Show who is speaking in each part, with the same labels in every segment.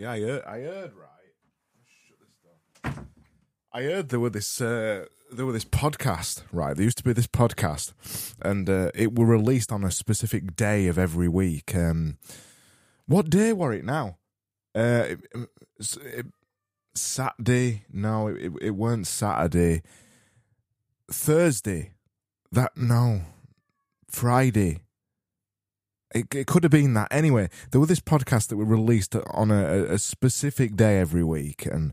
Speaker 1: Yeah, I heard. I heard right. Shut this. I heard there were this uh, there were this podcast right. There used to be this podcast, and uh, it were released on a specific day of every week. Um, what day were it now? Uh, it, it, it, Saturday? No, it, it weren't Saturday. Thursday. That no, Friday. It, it could have been that. Anyway, there were this podcast that were released on a, a specific day every week, and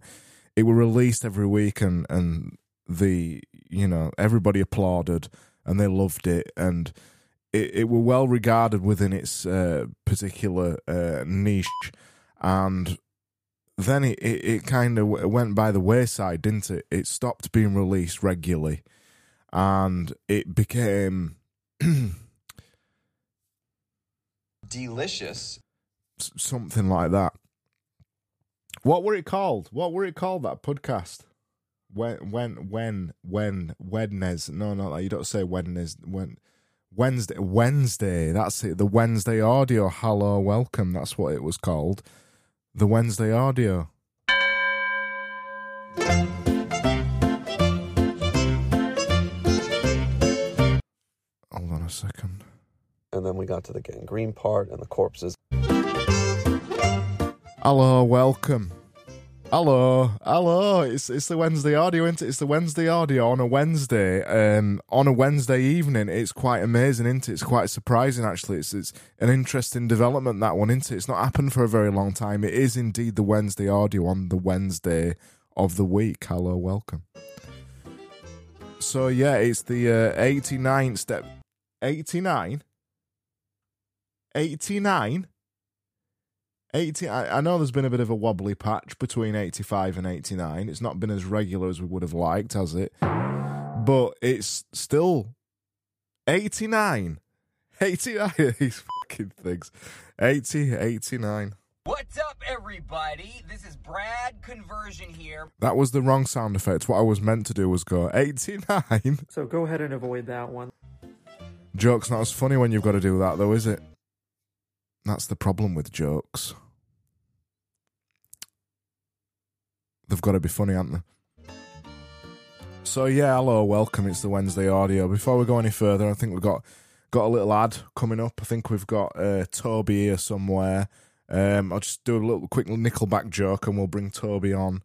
Speaker 1: it were released every week, and and the you know everybody applauded and they loved it, and it, it were well regarded within its uh, particular uh, niche, and then it, it, it kind of went by the wayside, didn't it? It stopped being released regularly, and it became
Speaker 2: delicious.
Speaker 1: s- something like that. What were it called? What were it called? That podcast? When when when when Wednesday? No, no, you don't say Wednesday. When Wednesday? Wednesday. That's it. The Wednesday audio. Hello, welcome. That's what it was called. The Wednesday audio.
Speaker 2: And then we got to the gangrene part and the corpses.
Speaker 1: Hello, welcome. Hello, hello. It's it's the Wednesday audio, isn't it? It's the Wednesday audio on a Wednesday. Um, on a Wednesday evening, it's quite amazing, isn't it? It's quite surprising, actually. It's it's an interesting development that one, isn't it? It's not happened for a very long time. It is indeed the Wednesday audio on the Wednesday of the week. Hello, welcome. So yeah, it's the uh, 89 step. 89? 89? 80 I, I know there's been a bit of a wobbly patch between 85 and 89 it's not been as regular as we would have liked has it but it's still 89 89 these fucking things 80 89
Speaker 3: What's up, everybody? This is Brad Conversion here.
Speaker 1: that was the wrong sound effect what i was meant to do was go 89
Speaker 4: So go ahead and avoid that one.
Speaker 1: joke's not as funny when you've got to do that though is it that's the problem with jokes they've got to be funny aren't they So yeah, hello, welcome. It's the Wednesday audio. Before we go any further, I think we've got got a little ad coming up. I think we've got uh, Toby here somewhere. Um, I'll just do a little quick Nickelback joke, and we'll bring Toby on.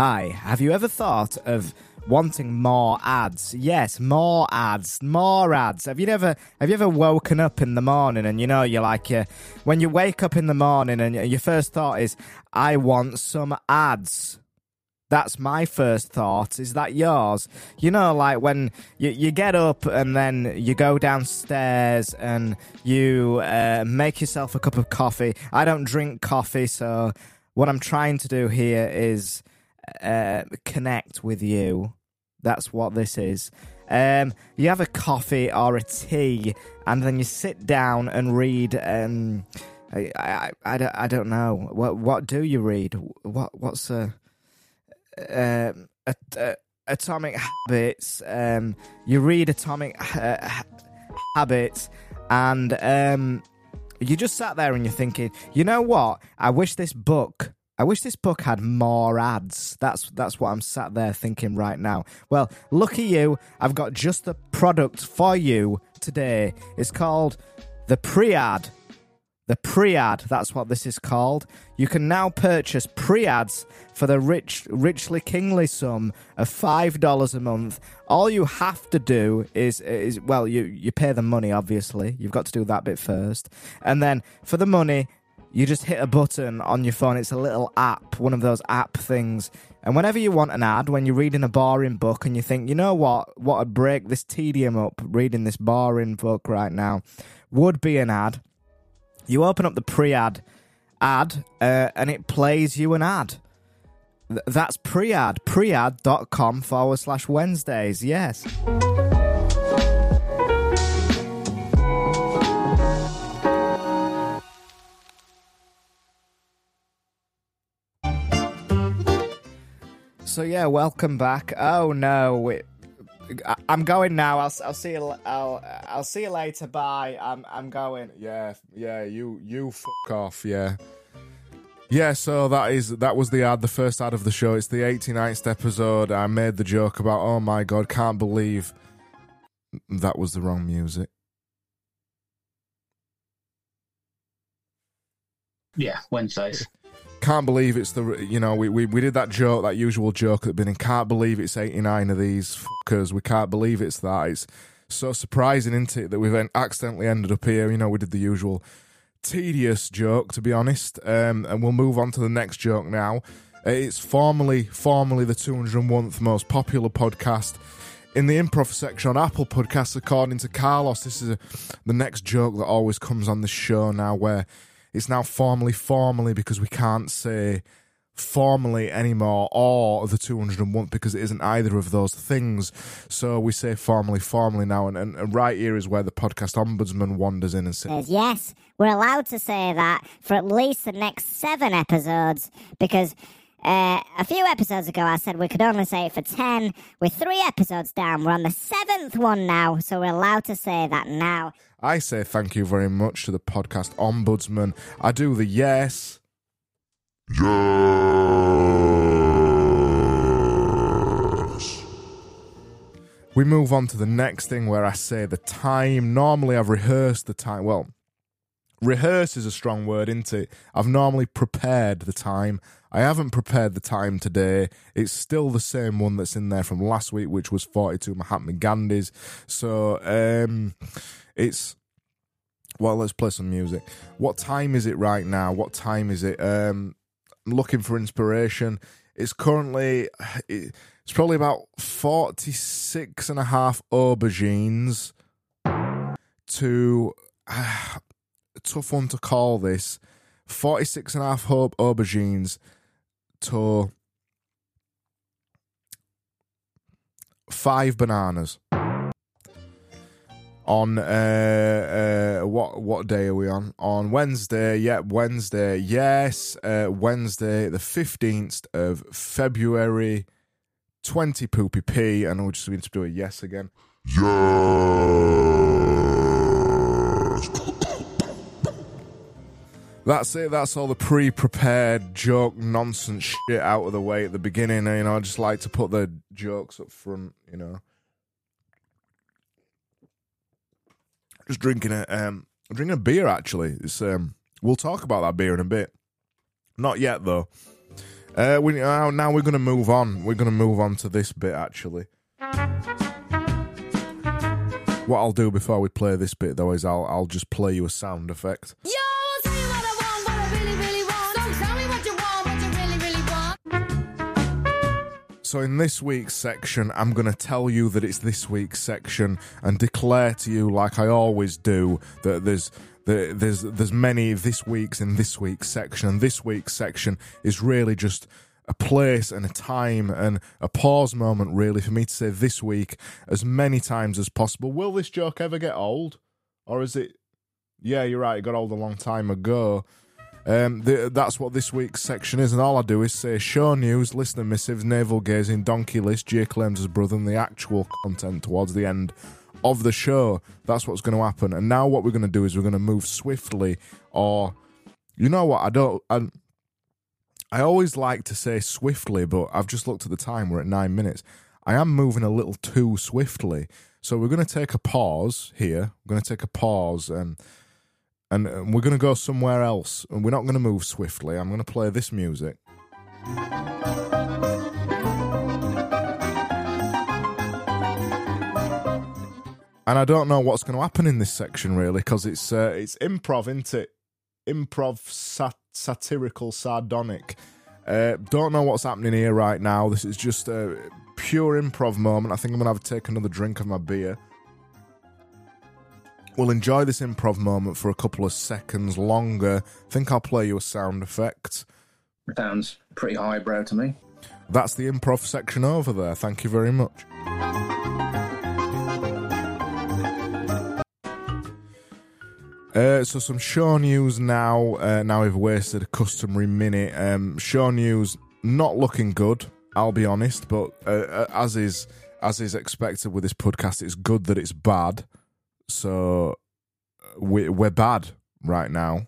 Speaker 5: Hi, have you ever thought of wanting more ads? Yes, more ads, more ads. Have you ever have you ever woken up in the morning and you know you're like uh, when you wake up in the morning and your first thought is I want some ads. That's my first thought. Is that yours? You know, like when you, you get up and then you go downstairs and you uh, make yourself a cup of coffee. I don't drink coffee, so what I'm trying to do here is uh, connect with you. That's what this is. Um, you have a coffee or a tea, and then you sit down and read. Um, I, I, I, don't, I don't know. What what do you read? What what's a um, at, uh, Atomic Habits? Um, you read Atomic uh, Habits, and um, you just sat there and you're thinking, you know what? I wish this book. I wish this book had more ads. That's that's what I'm sat there thinking right now. Well, lucky you, I've got just the product for you today. It's called the pre-ad. The pre-ad, that's what this is called. You can now purchase pre-ads for the rich richly kingly sum of five dollars a month. All you have to do is is well, you you pay the money obviously. You've got to do that bit first. And then for the money, you just hit a button on your phone. It's a little app, one of those app things. And whenever you want an ad, when you're reading a boring book and you think, you know what, what would break this tedium up reading this boring book right now, would be an ad. You open up the pre-ad ad, uh, and it plays you an ad. Th- That's pre-ad, pread.com forward slash Wednesdays, yes. So yeah, welcome back. Oh no, it, I, I'm going now. I'll, I'll see you. I'll, I'll see you later. Bye. I'm, I'm going.
Speaker 1: Yeah, yeah, you you fuck off, yeah. Yeah, so that is that was the ad, the first ad of the show. It's the 89th episode. I made the joke about, oh my god, can't believe that was the wrong music.
Speaker 6: Yeah, Wednesdays.
Speaker 1: Can't believe it's the you know we, we, we did that joke that usual joke that been beginning. Can't believe it's 89 of these fuckers. We can't believe it's that. It's so surprising, isn't it, that we've en- accidentally ended up here. You know, we did the usual tedious joke, to be honest. Um, and we'll move on to the next joke now. Uh, It's formerly formerly the 201th most popular podcast in the improv section on Apple Podcasts, according to Carlos. This is a, the next joke that always comes on the show now, where it's now formally formally because we can't say formally anymore or the 201 because it isn't either of those things. So we say formally formally now, and, and, and right here is where the podcast ombudsman wanders in and says,
Speaker 7: says yes, we're allowed to say that for at least the next seven episodes because uh, a few episodes ago I said we could only say it for ten. We're three episodes down. We're on the seventh one now, so we're allowed to say that now.
Speaker 1: I say thank you very much to the podcast ombudsman. I do the yes.
Speaker 8: Yes.
Speaker 1: We move on to the next thing where I say the time. Normally, I've rehearsed the time. Well, rehearse is a strong word, isn't it? I've normally prepared the time. I haven't prepared the time today. It's still the same one that's in there from last week, which was 42 Mahatma Gandhis. So, um, it's. Well, let's play some music. What time is it right now? What time is it? Um, I'm looking for inspiration. It's currently. It's probably about 46 and a half aubergines to. a tough one to call this. 46 and a half aubergines to five bananas. On uh, uh, what what day are we on? On Wednesday, yeah, Wednesday, yes, uh, Wednesday, the fifteenth of February, twenty poopy p, and we're just going to do a yes again.
Speaker 8: Yes.
Speaker 1: That's it. That's all the pre-prepared joke nonsense shit out of the way at the beginning. You know, I just like to put the jokes up front. You know, just drinking a um, drinking a beer. Actually, it's um, we'll talk about that beer in a bit. Not yet though. Uh, we now now we're gonna move on. We're gonna move on to this bit actually. What I'll do before we play this bit though is I'll I'll just play you a sound effect.
Speaker 9: Yo, So,
Speaker 1: in this week's section, I'm going to tell you that it's this week's section and declare to you, like I always do, that there's there- there's there's many this week's in this week's section, and this week's section is really just a place and a time and a pause moment, really, for me to say this week as many times as possible. Will this joke ever get old, or is it? Yeah, you're right. It got old a long time ago. Um, the, that's what this week's section is, and all I do is say show news, listener missives, navel gazing, donkey list, Jay claims his brother, and the actual content towards the end of the show. That's what's going to happen. And now what we're going to do is we're going to move swiftly, or you know what? I don't. I, I always like to say swiftly, but I've just looked at the time. We're at nine minutes. I am moving a little too swiftly, so we're going to take a pause here. We're going to take a pause and and uh, we're going to go somewhere else and we're not going to move swiftly. I'm going to play this music. And i don't know what's going to happen in this section really because it's uh, it's improv isn't it? Improv sat- satirical sardonic. Uh, don't know what's happening here right now. This is just a pure improv moment. I think i'm going to have to take another drink of my beer We'll enjoy this improv moment for a couple of seconds longer. think I'll play you a sound effect.
Speaker 6: Sounds pretty highbrow to me.
Speaker 1: That's the improv section over there. Thank you very much. Uh, so some show news now. Uh, now we've wasted a customary minute. Um, show news not looking good I'll be honest, but uh, uh, as is as is expected with this podcast, it's good that it's bad. So uh, we, we're bad right now.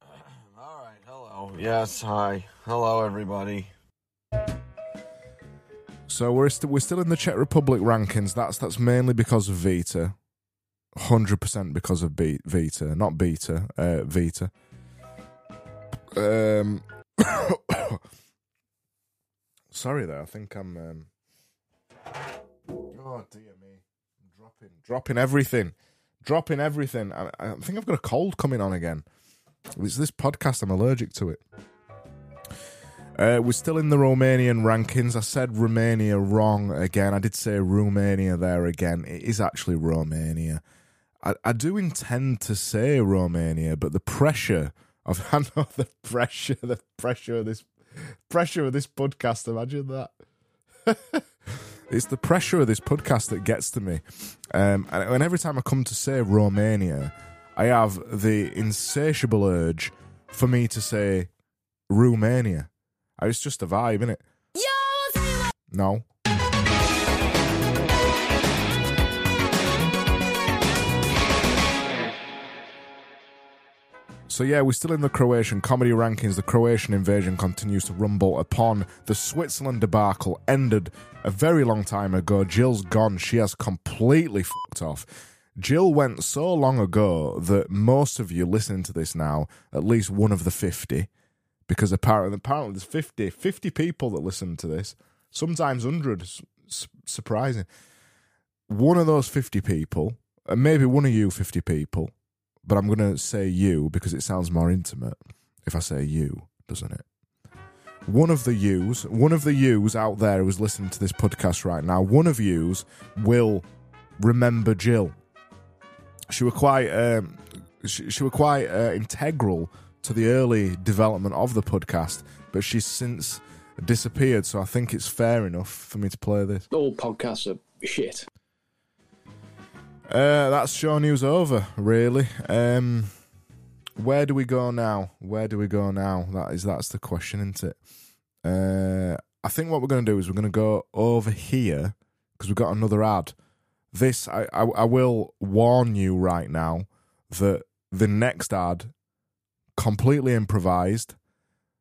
Speaker 2: All right. Hello. Yes. Hi. Hello, everybody.
Speaker 1: So we're st- we're still in the Czech Republic rankings. That's that's mainly because of Vita, hundred percent because of Be- Vita, not Beta, uh, Vita. Um, sorry there. I think I'm. Um... Oh dear me, I'm dropping dropping everything, dropping everything. I, I think I've got a cold coming on again. It's this podcast. I'm allergic to it. Uh, we're still in the Romanian rankings. I said Romania wrong again. I did say Romania there again. It is actually Romania. I, I do intend to say Romania, but the pressure of I know the pressure, the pressure of this pressure of this podcast. Imagine that. it's the pressure of this podcast that gets to me. Um, and, and every time I come to say Romania, I have the insatiable urge for me to say Romania. It's just a vibe, isn't it? No. So yeah, we're still in the Croatian comedy rankings. The Croatian invasion continues to rumble upon. The Switzerland debacle ended a very long time ago. Jill's gone. She has completely fucked off. Jill went so long ago that most of you listening to this now, at least one of the 50, because apparently, apparently there's 50, 50 people that listen to this, sometimes 100, s- s- surprising. One of those 50 people, maybe one of you 50 people, but I'm going to say you because it sounds more intimate if I say you, doesn't it? One of the yous, one of the yous out there who's listening to this podcast right now, one of yous will remember Jill. She were quite, um, she, she were quite uh, integral to the early development of the podcast, but she's since disappeared. So I think it's fair enough for me to play this.
Speaker 6: All podcasts are shit.
Speaker 1: Uh, that's show news over, really. Um, where do we go now? Where do we go now? That is that's the question, isn't it? Uh, I think what we're going to do is we're going to go over here because we've got another ad. This I, I I will warn you right now that the next ad completely improvised.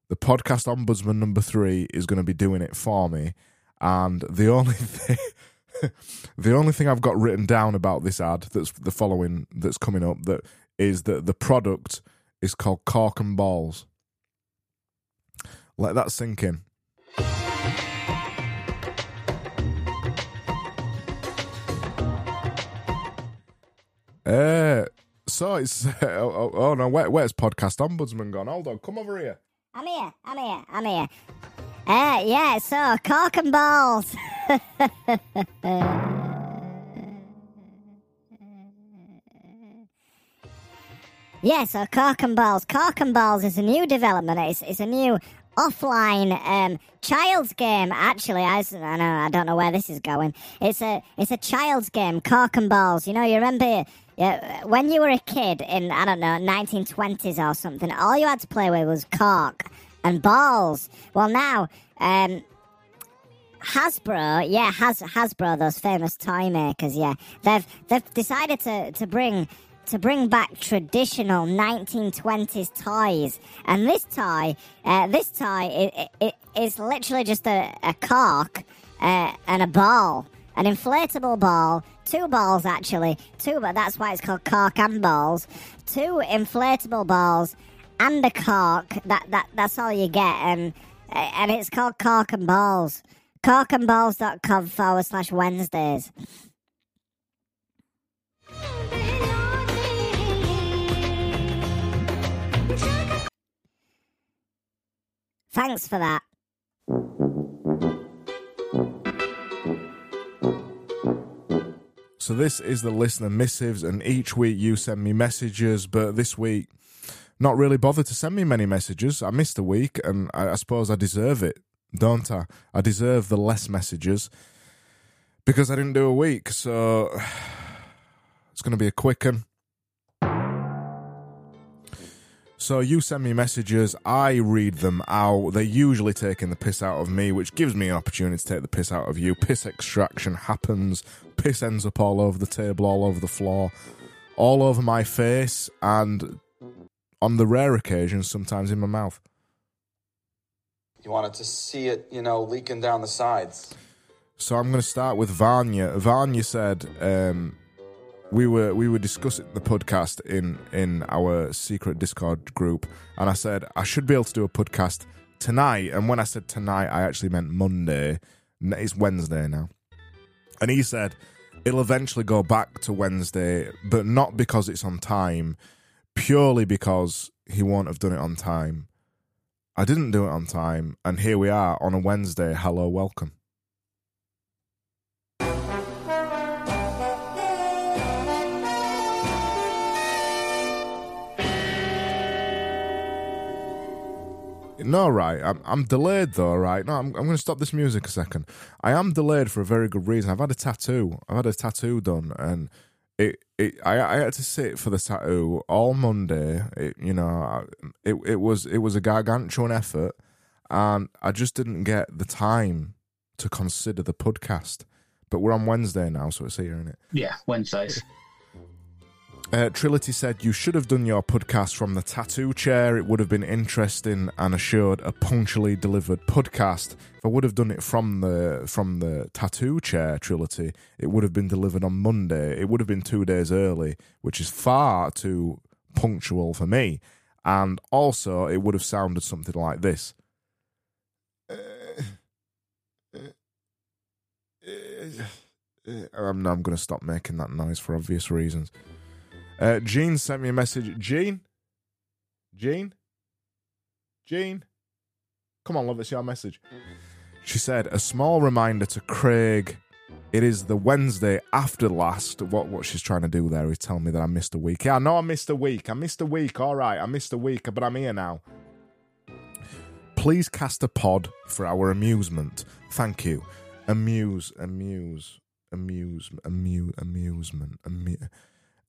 Speaker 1: The podcast ombudsman number three is going to be doing it for me, and the only thing. the only thing I've got written down about this ad that's the following that's coming up that is that the product is called Cork and Balls. Let that sink in. Uh, so it's oh, oh, oh no, where, where's podcast ombudsman gone? Hold on, come over here.
Speaker 7: I'm here. I'm here. I'm here. Uh, yeah, so cork and balls. yeah, so cork and balls. Cork and balls is a new development. It's, it's a new offline um, child's game. Actually, I, I know I don't know where this is going. It's a it's a child's game. Cork and balls. You know, you remember. Yeah, when you were a kid in I don't know 1920s or something, all you had to play with was cork and balls. Well, now um, Hasbro, yeah, Has Hasbro, those famous toy makers, yeah, they've they've decided to to bring to bring back traditional 1920s toys, and this toy, uh, this toy, it, it, is literally just a, a cork uh, and a ball, an inflatable ball, two balls actually, two, but that's why it's called cork and balls, two inflatable balls and a cork. That that that's all you get, and uh, and it's called cork and balls. Corkandballs.com forward slash Wednesdays. Thanks for that.
Speaker 1: So this is the listener missives, and each week you send me messages, but this week not really bothered to send me many messages. I missed a week, and I, I suppose I deserve it, don't I? I deserve the less messages because I didn't do a week. So it's going to be a quick one. So you send me messages, I read them out. They're usually taking the piss out of me, which gives me an opportunity to take the piss out of you. Piss extraction happens. Piss ends up all over the table, all over the floor, all over my face, and on the rare occasions, sometimes in my mouth.
Speaker 2: You wanted to see it, you know, leaking down the sides.
Speaker 1: So I'm going to start with Vanya. Vanya said um, we were we were discussing the podcast in in our secret Discord group, and I said I should be able to do a podcast tonight. And when I said tonight, I actually meant Monday. It's Wednesday now, and he said it'll eventually go back to Wednesday, but not because it's on time, purely because he won't have done it on time. I didn't do it on time, and here we are on a Wednesday. Hello, welcome. No, right. I'm, I'm delayed though, right? No, I'm, I'm going to stop this music a second. I am delayed for a very good reason. I've had a tattoo. I've had a tattoo done, and it, it I, I had to sit for the tattoo all Monday. It, you know, it, it was it was a gargantuan effort, and I just didn't get the time to consider the podcast. But we're on Wednesday now, so it's here, isn't it?
Speaker 6: Yeah, Wednesdays.
Speaker 1: Uh, Trility said you should have done your podcast from the tattoo chair. It would have been interesting and assured a punctually delivered podcast. If I would have done it from the from the tattoo chair, Trility, it would have been delivered on Monday. It would have been two days early, which is far too punctual for me. And also, it would have sounded something like this. Uh, uh, uh, I'm, I'm going to stop making that noise for obvious reasons. Uh, Jean sent me a message. Jean? Jean? Jean? Come on, love, it's your message. She said, a small reminder to Craig. It is the Wednesday after last. What what she's trying to do there is tell me that I missed a week. Yeah, I know I missed a week. I missed a week. All right, I missed a week, but I'm here now. Please cast a pod for our amusement. Thank you. Amuse, amuse, amuse, amuse, amusement, amu-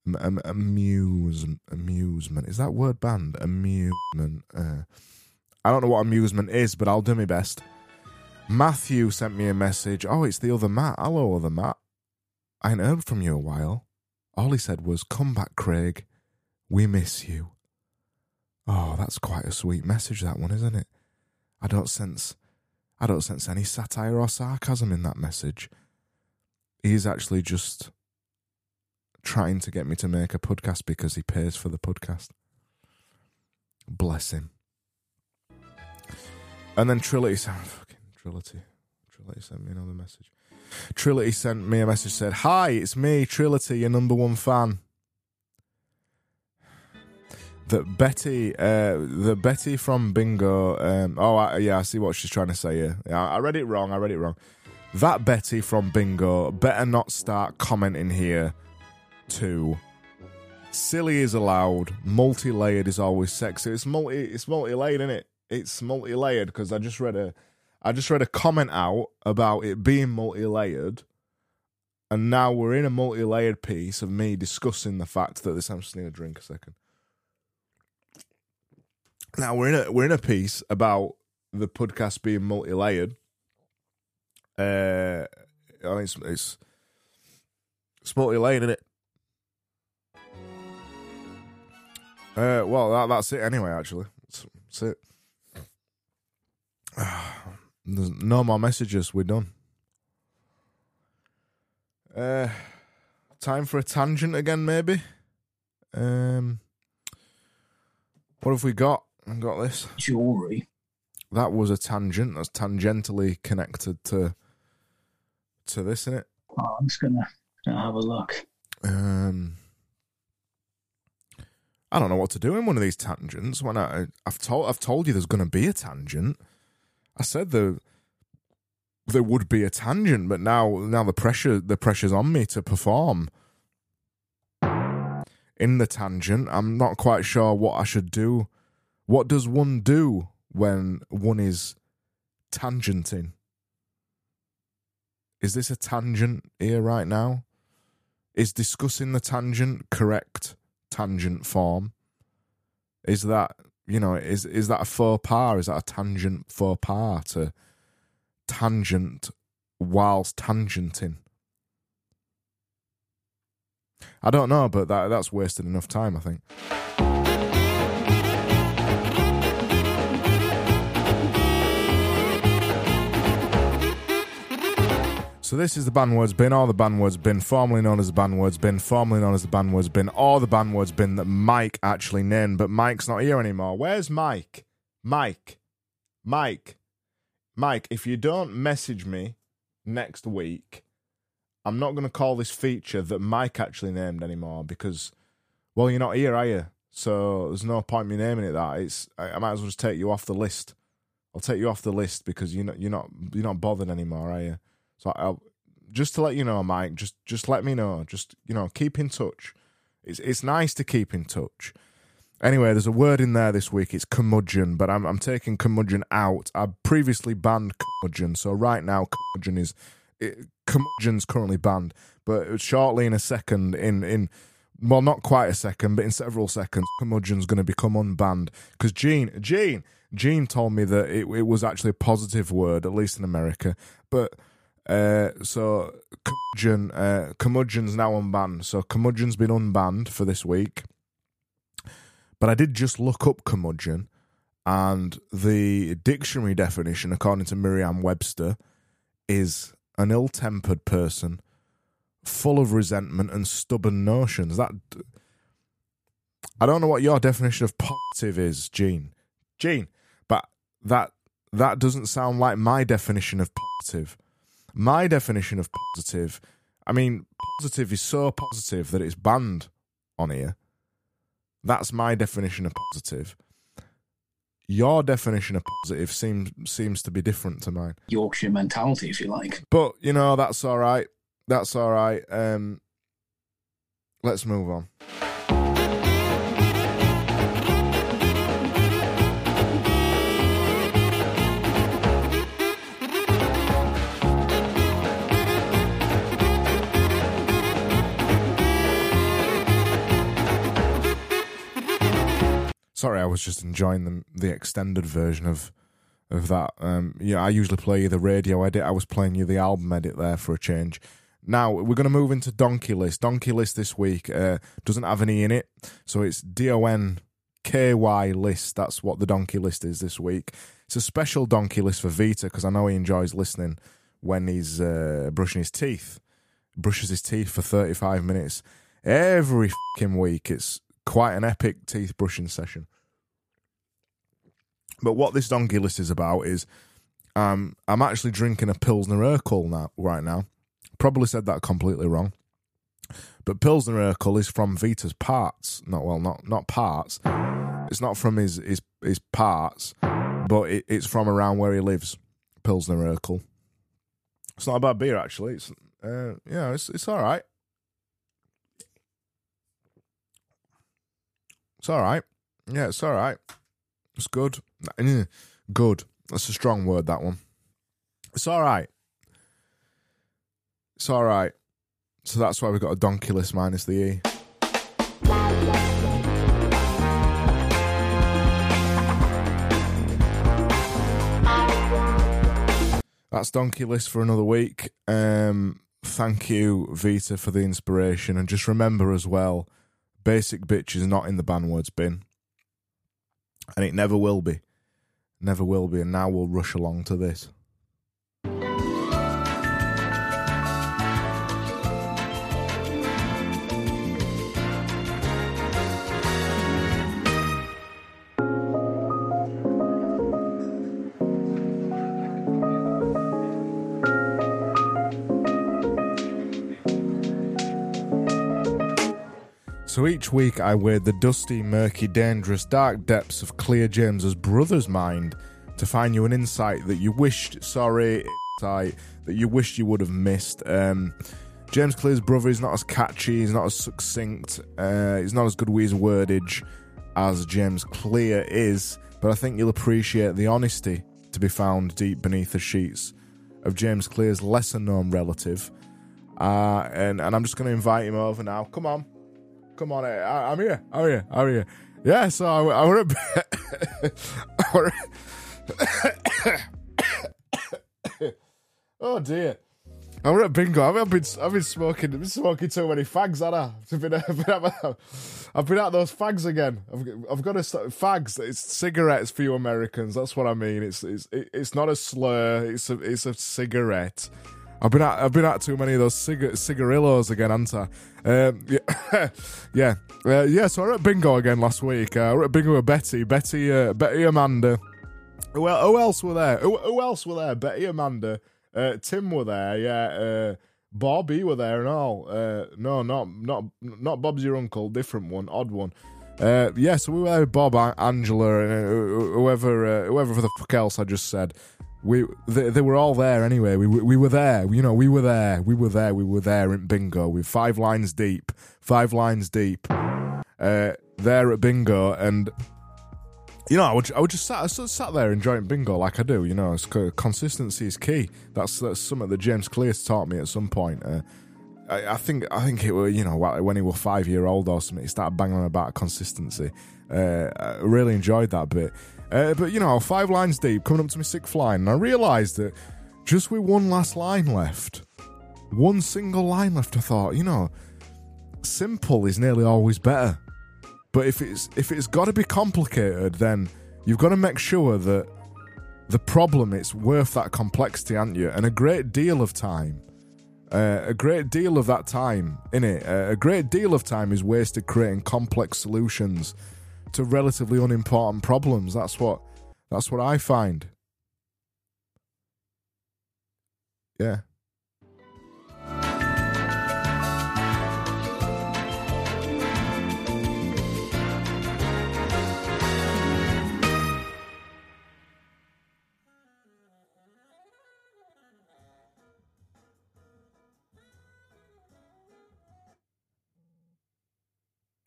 Speaker 1: am- am- amuse, amusement. Is that word banned? Amusement. Uh, I don't know what amusement is, but I'll do my best. Matthew sent me a message. Oh, it's the other Matt. Hello, other Matt. I ain't heard from you a while. All he said was, "Come back, Craig. We miss you." Oh, that's quite a sweet message, that one, isn't it? I don't sense, I don't sense any satire or sarcasm in that message. He's actually just trying to get me to make a podcast because he pays for the podcast. Bless him. And then Trility sent fucking Trility. Trility sent me another message. Trility sent me a message said, Hi, it's me, Trility, your number one fan. That Betty, uh, the Betty from Bingo. Um, oh, I, yeah, I see what she's trying to say here. Yeah, I read it wrong. I read it wrong. That Betty from Bingo better not start commenting here too. Silly is allowed. Multi-layered is always sexy. It's multi. It's multi-layered, isn't it? It's multi-layered because I just read a, I just read a comment out about it being multi-layered, and now we're in a multi-layered piece of me discussing the fact that this. I'm just need a drink a second. Now we're in a we're in a piece about the podcast being multi-layered. Uh, and it's it's it's multi-layered, isn't it? Uh, well, that, that's it anyway. Actually, that's, that's it. There's no more messages. We're done. Uh, time for a tangent again, maybe. Um, what have we got? I've got this.
Speaker 6: Jewelry.
Speaker 1: That was a tangent. That's tangentially connected to to this, isn't it?
Speaker 6: Oh, I'm just gonna, gonna have a look.
Speaker 1: Um, I don't know what to do in one of these tangents. When I, I've told, I've told you there's going to be a tangent. I said there, there would be a tangent, but now, now the pressure, the pressure's on me to perform in the tangent. I'm not quite sure what I should do. What does one do when one is tangenting? Is this a tangent here right now? Is discussing the tangent correct tangent form? Is that you know, is is that a faux pas? Is that a tangent faux pas to tangent whilst tangenting? I don't know, but that that's wasted enough time. I think. So this is the Bandwords bin, or the Bandwords bin, formerly known as the Bandwords bin, formerly known as the Bandwords bin, or the Bandwords bin that Mike actually named, but Mike's not here anymore. Where's Mike? Mike. Mike. Mike, if you don't message me next week, I'm not going to call this feature that Mike actually named anymore because, well, you're not here, are you? So there's no point me naming it that. It's I might as well just take you off the list. I'll take you off the list because you're not you're not you're not bothered anymore, are you? So I'll just to let you know, Mike. Just just let me know. Just you know, keep in touch. It's it's nice to keep in touch. Anyway, there's a word in there this week. It's curmudgeon, but I'm I'm taking curmudgeon out. I previously banned curmudgeon, so right now curmudgeon is it, curmudgeon's currently banned. But shortly, in a second, in in well, not quite a second, but in several seconds, curmudgeon's going to become unbanned because Gene Gene Gene told me that it it was actually a positive word, at least in America, but. Uh, so curmudgeon, uh, curmudgeon's now unbanned. So curmudgeon's been unbanned for this week. But I did just look up curmudgeon, and the dictionary definition, according to Merriam-Webster, is an ill-tempered person, full of resentment and stubborn notions. That I don't know what your definition of positive is, Gene. Gene, but that that doesn't sound like my definition of positive. My definition of positive, I mean, positive is so positive that it's banned on here. That's my definition of positive. Your definition of positive seems seems to be different to mine.
Speaker 6: Yorkshire mentality, if you like.
Speaker 1: But you know, that's all right. That's all right. Um, let's move on. Sorry, I was just enjoying the the extended version of of that. Um, yeah, I usually play you the radio edit. I was playing you the album edit there for a change. Now we're going to move into Donkey List. Donkey List this week uh, doesn't have any in it, so it's D O N K Y List. That's what the Donkey List is this week. It's a special Donkey List for Vita because I know he enjoys listening when he's uh, brushing his teeth. Brushes his teeth for thirty five minutes every fucking week. It's quite an epic teeth brushing session. But what this donkey list is about is um, I'm actually drinking a Pilsner Urquell now, right now. Probably said that completely wrong. But Pilsner Urquell is from Vita's parts. Not well, not not parts. It's not from his his, his parts, but it, it's from around where he lives. Pilsner Urquell. It's not a bad beer actually. It's uh, yeah, it's it's all right. It's all right. Yeah, it's all right. It's good. Good. That's a strong word, that one. It's all right. It's all right. So that's why we've got a donkey list minus the E. That's donkey list for another week. Um, thank you, Vita, for the inspiration. And just remember as well, Basic Bitch is not in the ban words bin. And it never will be. Never will be. And now we'll rush along to this. Each week I wade the dusty, murky, dangerous, dark depths of Clear James's brother's mind to find you an insight that you wished, sorry, insight that you wished you would have missed. Um, James Clear's brother is not as catchy, he's not as succinct, uh, he's not as good with his wordage as James Clear is, but I think you'll appreciate the honesty to be found deep beneath the sheets of James Clear's lesser known relative. Uh, and, and I'm just going to invite him over now. Come on. Come on, eh, I, I'm here. I'm here. I'm here. Yeah, so I, I were at- oh dear. I were at bingo. I've, been I've been smoking I've been smoking too many fags, I? I've been, I've been, at- I've been those fags again. I've, I've got to start fags. It's cigarettes for you Americans. That's what I mean. It's it's it's not a slur. It's a it's a cigarette. I've been at I've been at too many of those cigar- cigarillos again, haven't I? Um, yeah, yeah, uh, yeah. So I were at bingo again last week. Uh, I were at bingo with Betty, Betty, uh, Betty, Amanda. Who, who else were there? Who, who else were there? Betty, Amanda, uh, Tim were there. Yeah, uh, Bob, were there and all. Uh, no, not not not Bob's your uncle, different one, odd one. Uh, yeah, so we were there with Bob, Angela, and uh, whoever, uh, whoever the fuck else I just said. We they, they were all there anyway. We we were there. You know, we were there. We were there. We were there in bingo. We five lines deep. Five lines deep. Uh, there at bingo, and you know, I would I would just sat I sat sat there enjoying bingo like I do. You know, consistency is key. That's that's something that James Clear taught me at some point. Uh, I, I think I think it were you know when he was five year old or something. He started banging about consistency. Uh, I really enjoyed that bit. Uh, but you know, five lines deep, coming up to my sixth line, and I realised that just with one last line left, one single line left, I thought, you know, simple is nearly always better. But if it's if it's got to be complicated, then you've got to make sure that the problem it's worth that complexity, aren't you? And a great deal of time, uh, a great deal of that time in it, uh, a great deal of time is wasted creating complex solutions to relatively unimportant problems. That's what that's what I find. Yeah.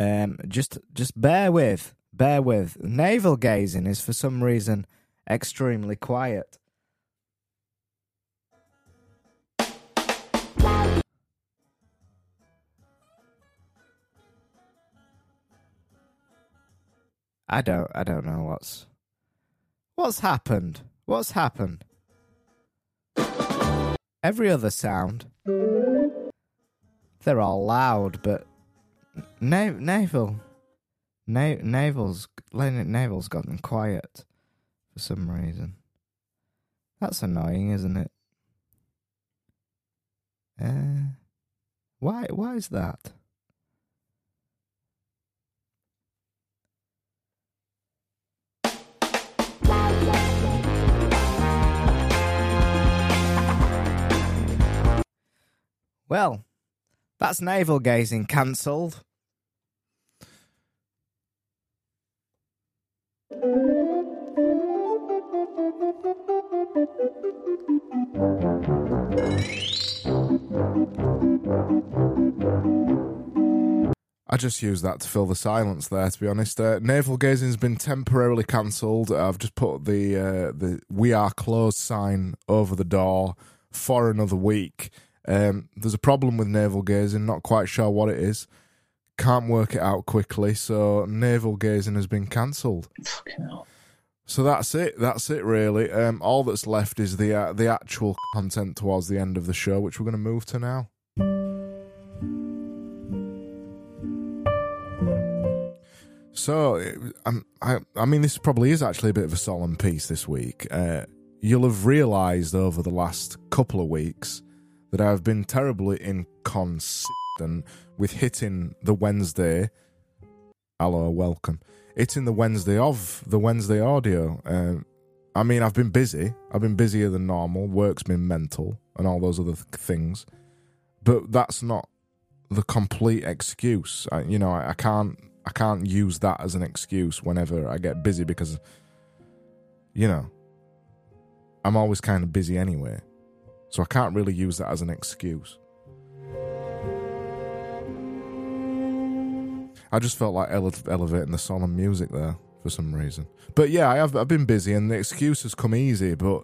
Speaker 5: Um, just just bear with, bear with. Navel gazing is for some reason extremely quiet. I don't I don't know what's what's happened. What's happened? Every other sound they're all loud, but Na- navel, Na- navel's navel's gotten quiet for some reason. That's annoying, isn't it? Uh, why? Why is that? Well, that's navel gazing cancelled.
Speaker 1: I just used that to fill the silence there. To be honest, uh, navel gazing's been temporarily cancelled. I've just put the uh, the "We are closed" sign over the door for another week. Um, there's a problem with navel gazing. Not quite sure what it is. Can't work it out quickly. So navel gazing has been cancelled.
Speaker 6: Fucking hell.
Speaker 1: So that's it. That's it, really. Um, all that's left is the uh, the actual content towards the end of the show, which we're going to move to now. So, um, I, I mean, this probably is actually a bit of a solemn piece this week. Uh, you'll have realised over the last couple of weeks that I've been terribly inconsistent with hitting the Wednesday. Hello, welcome. Hitting the Wednesday of the Wednesday audio. Um, I mean, I've been busy. I've been busier than normal. Work's been mental and all those other th- things. But that's not the complete excuse. I, you know, I, I can't. I can't use that as an excuse whenever I get busy because, you know, I'm always kind of busy anyway. So I can't really use that as an excuse. I just felt like ele- elevating the solemn music there for some reason. But yeah, I have I've been busy and the excuse has come easy, but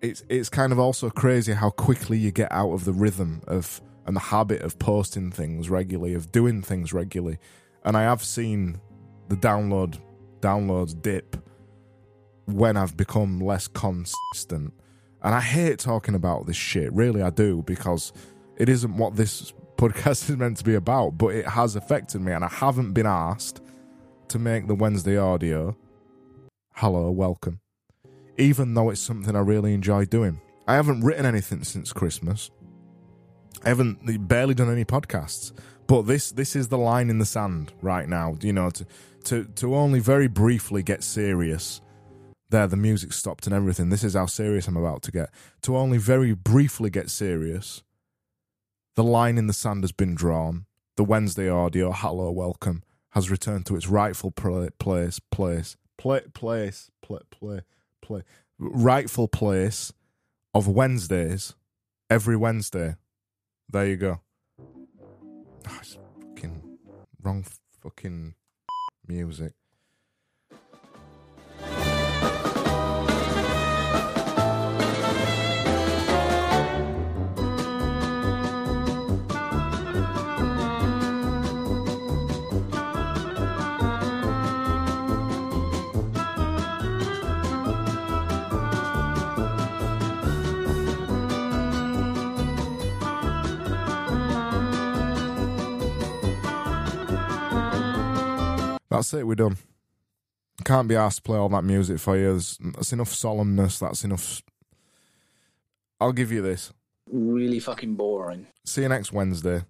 Speaker 1: it's it's kind of also crazy how quickly you get out of the rhythm of and the habit of posting things regularly, of doing things regularly. And I have seen the download downloads dip when I've become less consistent. And I hate talking about this shit. Really, I do because it isn't what this podcast is meant to be about. But it has affected me, and I haven't been asked to make the Wednesday audio. Hello, welcome. Even though it's something I really enjoy doing. I haven't written anything since Christmas. I haven't barely done any podcasts. But this this is the line in the sand right now. You know, to to to only very briefly get serious. There, the music stopped and everything. This is how serious I'm about to get. To only very briefly get serious. The line in the sand has been drawn. The Wednesday audio, hello, welcome, has returned to its rightful pla- place, place, play, place, play, play, play, rightful place of Wednesdays every Wednesday. There you go. Oh, it's fucking wrong fucking music. That's it. We're done. Can't be asked to play all that music for you. There's, that's enough solemnness. That's enough. I'll give you this.
Speaker 6: Really fucking boring.
Speaker 1: See you next Wednesday.